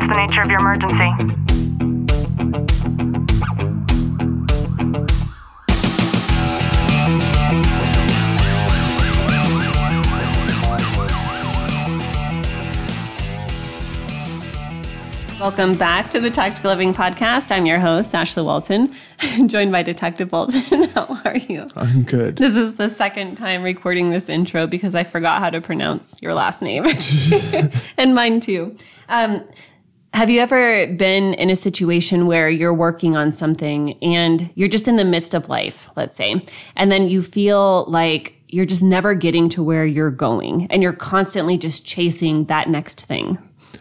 What's the nature of your emergency? Welcome back to the Tactical Living Podcast. I'm your host, Ashley Walton, joined by Detective Walton. How are you? I'm good. This is the second time recording this intro because I forgot how to pronounce your last name and mine too. Um, have you ever been in a situation where you're working on something and you're just in the midst of life, let's say, and then you feel like you're just never getting to where you're going and you're constantly just chasing that next thing?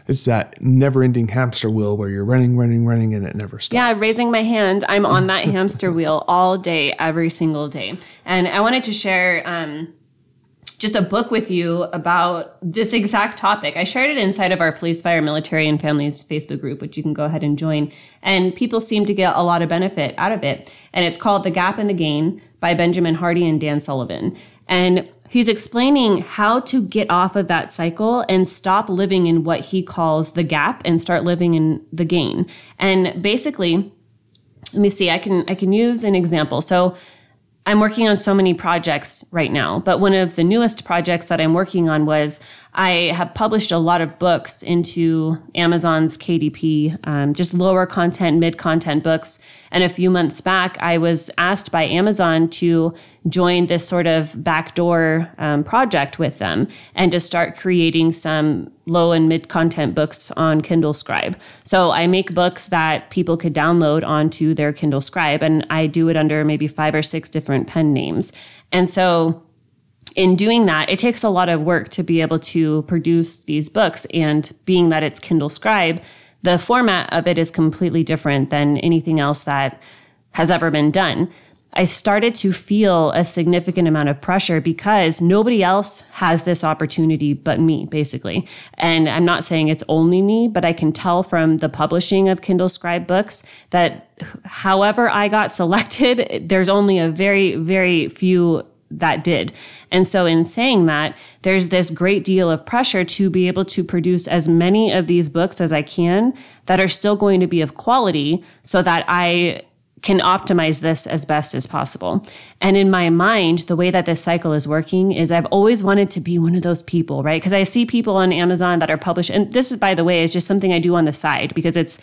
It's that never ending hamster wheel where you're running, running, running, and it never stops. Yeah, raising my hand. I'm on that hamster wheel all day, every single day. And I wanted to share um, just a book with you about this exact topic. I shared it inside of our police, fire, military, and families Facebook group, which you can go ahead and join. And people seem to get a lot of benefit out of it. And it's called The Gap and the Gain by Benjamin Hardy and Dan Sullivan. And he's explaining how to get off of that cycle and stop living in what he calls the gap and start living in the gain. And basically, let me see, I can, I can use an example. So I'm working on so many projects right now, but one of the newest projects that I'm working on was I have published a lot of books into Amazon's KDP, um, just lower content, mid content books. And a few months back, I was asked by Amazon to join this sort of backdoor um, project with them and to start creating some low and mid content books on Kindle Scribe. So I make books that people could download onto their Kindle Scribe, and I do it under maybe five or six different pen names. And so in doing that, it takes a lot of work to be able to produce these books. And being that it's Kindle Scribe, the format of it is completely different than anything else that has ever been done. I started to feel a significant amount of pressure because nobody else has this opportunity but me, basically. And I'm not saying it's only me, but I can tell from the publishing of Kindle Scribe books that however I got selected, there's only a very, very few that did. And so in saying that, there's this great deal of pressure to be able to produce as many of these books as I can that are still going to be of quality so that I can optimize this as best as possible. And in my mind, the way that this cycle is working is I've always wanted to be one of those people, right? Because I see people on Amazon that are published, and this is, by the way, is just something I do on the side because it's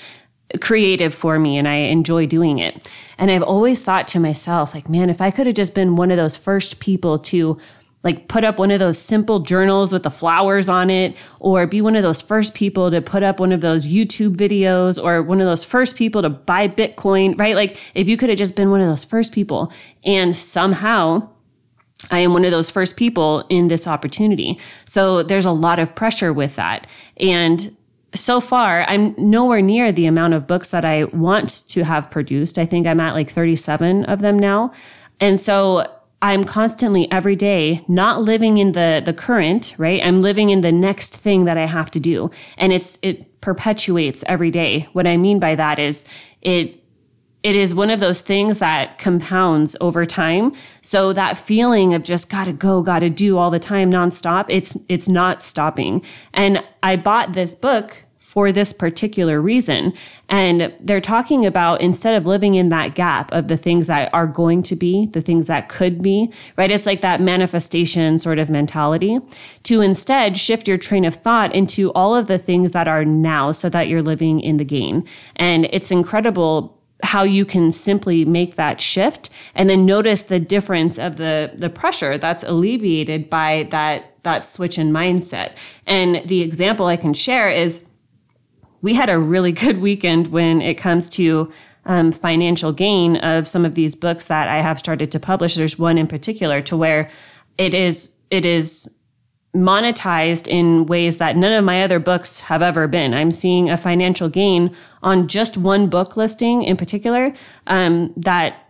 creative for me and I enjoy doing it. And I've always thought to myself, like, man, if I could have just been one of those first people to like put up one of those simple journals with the flowers on it, or be one of those first people to put up one of those YouTube videos, or one of those first people to buy Bitcoin, right? Like, if you could have just been one of those first people and somehow I am one of those first people in this opportunity. So there's a lot of pressure with that. And so far, I'm nowhere near the amount of books that I want to have produced. I think I'm at like 37 of them now. And so I'm constantly every day not living in the the current, right? I'm living in the next thing that I have to do. And it's it perpetuates every day. What I mean by that is it it is one of those things that compounds over time. So that feeling of just gotta go, gotta do all the time nonstop, it's it's not stopping. And I bought this book for this particular reason. And they're talking about instead of living in that gap of the things that are going to be, the things that could be, right? It's like that manifestation sort of mentality to instead shift your train of thought into all of the things that are now so that you're living in the gain. And it's incredible how you can simply make that shift and then notice the difference of the the pressure that's alleviated by that that switch in mindset. And the example I can share is we had a really good weekend when it comes to um, financial gain of some of these books that I have started to publish. There's one in particular to where it is it is monetized in ways that none of my other books have ever been. I'm seeing a financial gain on just one book listing in particular um, that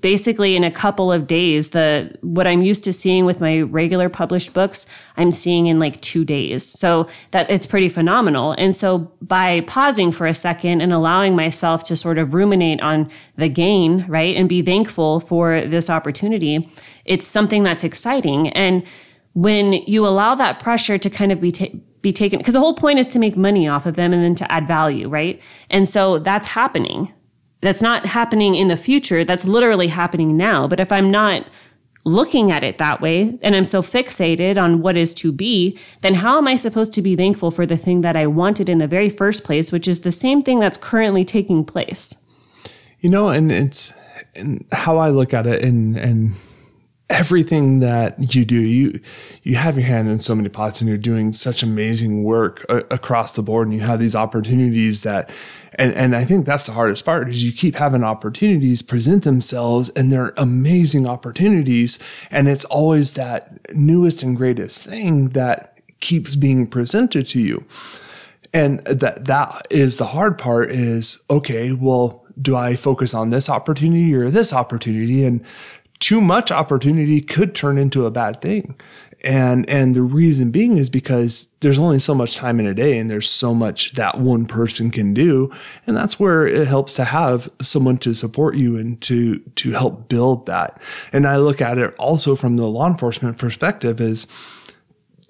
basically in a couple of days the what i'm used to seeing with my regular published books i'm seeing in like two days so that it's pretty phenomenal and so by pausing for a second and allowing myself to sort of ruminate on the gain right and be thankful for this opportunity it's something that's exciting and when you allow that pressure to kind of be ta- be taken because the whole point is to make money off of them and then to add value, right? And so that's happening. That's not happening in the future. That's literally happening now. But if I'm not looking at it that way and I'm so fixated on what is to be, then how am I supposed to be thankful for the thing that I wanted in the very first place, which is the same thing that's currently taking place? You know, and it's and how I look at it and and everything that you do you you have your hand in so many pots and you're doing such amazing work a- across the board and you have these opportunities that and and I think that's the hardest part is you keep having opportunities present themselves and they're amazing opportunities. And it's always that newest and greatest thing that keeps being presented to you. And that that is the hard part is okay well do I focus on this opportunity or this opportunity? And too much opportunity could turn into a bad thing. And, and the reason being is because there's only so much time in a day and there's so much that one person can do. And that's where it helps to have someone to support you and to, to help build that. And I look at it also from the law enforcement perspective is,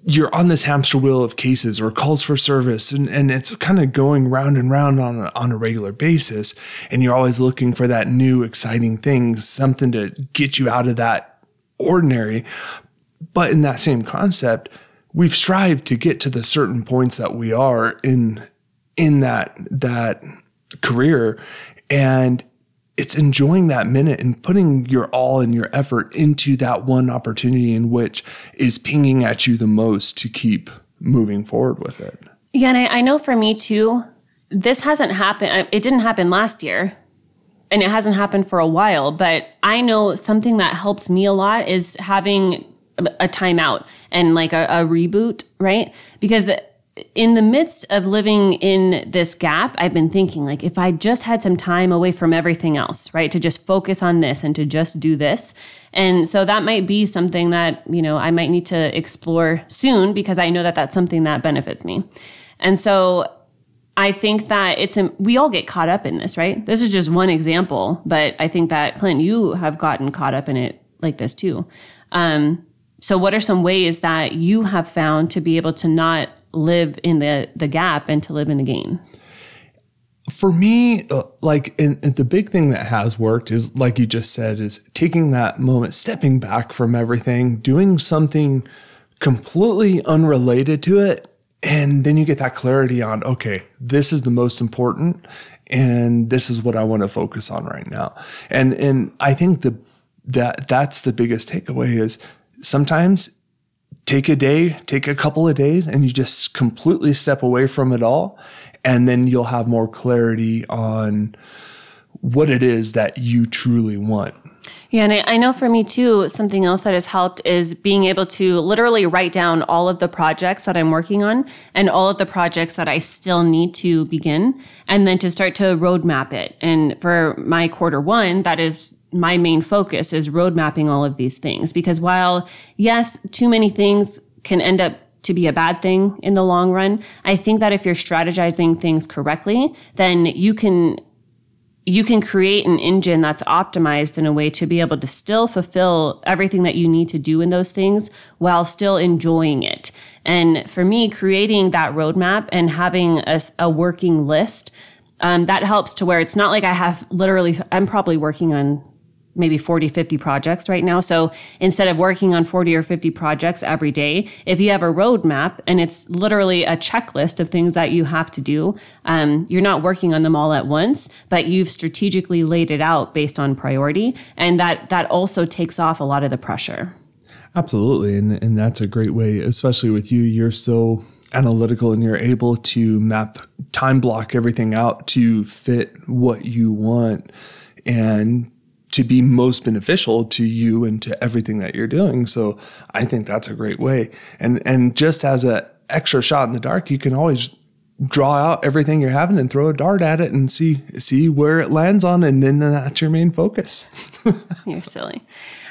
you're on this hamster wheel of cases or calls for service and, and it's kind of going round and round on a, on a regular basis. And you're always looking for that new exciting thing, something to get you out of that ordinary. But in that same concept, we've strived to get to the certain points that we are in, in that, that career. And it's enjoying that minute and putting your all and your effort into that one opportunity in which is pinging at you the most to keep moving forward with it. Yeah, and I, I know for me too, this hasn't happened. uh, It didn't happen last year and it hasn't happened for a while, but I know something that helps me a lot is having a timeout and like a, a reboot, right? Because in the midst of living in this gap, I've been thinking like if I just had some time away from everything else, right? To just focus on this and to just do this. And so that might be something that, you know, I might need to explore soon because I know that that's something that benefits me. And so I think that it's, we all get caught up in this, right? This is just one example, but I think that Clint, you have gotten caught up in it like this too. Um, so what are some ways that you have found to be able to not live in the, the gap and to live in the gain? For me, uh, like, and, and the big thing that has worked is, like you just said, is taking that moment, stepping back from everything, doing something completely unrelated to it. And then you get that clarity on, okay, this is the most important and this is what I want to focus on right now. And, and I think the, that that's the biggest takeaway is sometimes take a day, take a couple of days, and you just completely step away from it all. And then you'll have more clarity on what it is that you truly want. Yeah, and I, know for me too, something else that has helped is being able to literally write down all of the projects that I'm working on and all of the projects that I still need to begin, and then to start to roadmap it. And for my quarter one, that is my main focus is road mapping all of these things. Because while, yes, too many things can end up to be a bad thing in the long run, I think that if you're strategizing things correctly, then you can you can create an engine that's optimized in a way to be able to still fulfill everything that you need to do in those things while still enjoying it. And for me, creating that roadmap and having a, a working list, um, that helps to where it's not like I have literally, I'm probably working on maybe 40, 50 projects right now. So instead of working on 40 or 50 projects every day, if you have a roadmap and it's literally a checklist of things that you have to do, um, you're not working on them all at once, but you've strategically laid it out based on priority. And that, that also takes off a lot of the pressure. Absolutely. And, and that's a great way, especially with you. You're so analytical and you're able to map, time block everything out to fit what you want. And to be most beneficial to you and to everything that you're doing. So I think that's a great way. And and just as a extra shot in the dark, you can always draw out everything you're having and throw a dart at it and see see where it lands on and then that's your main focus. you're silly.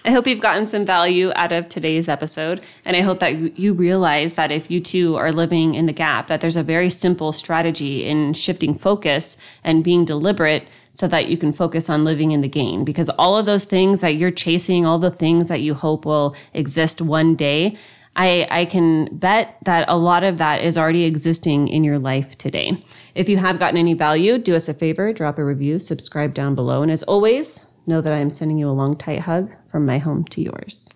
I hope you've gotten some value out of today's episode. And I hope that you realize that if you too are living in the gap, that there's a very simple strategy in shifting focus and being deliberate so that you can focus on living in the gain. Because all of those things that you're chasing, all the things that you hope will exist one day, I, I can bet that a lot of that is already existing in your life today. If you have gotten any value, do us a favor, drop a review, subscribe down below. And as always, know that I am sending you a long, tight hug from my home to yours.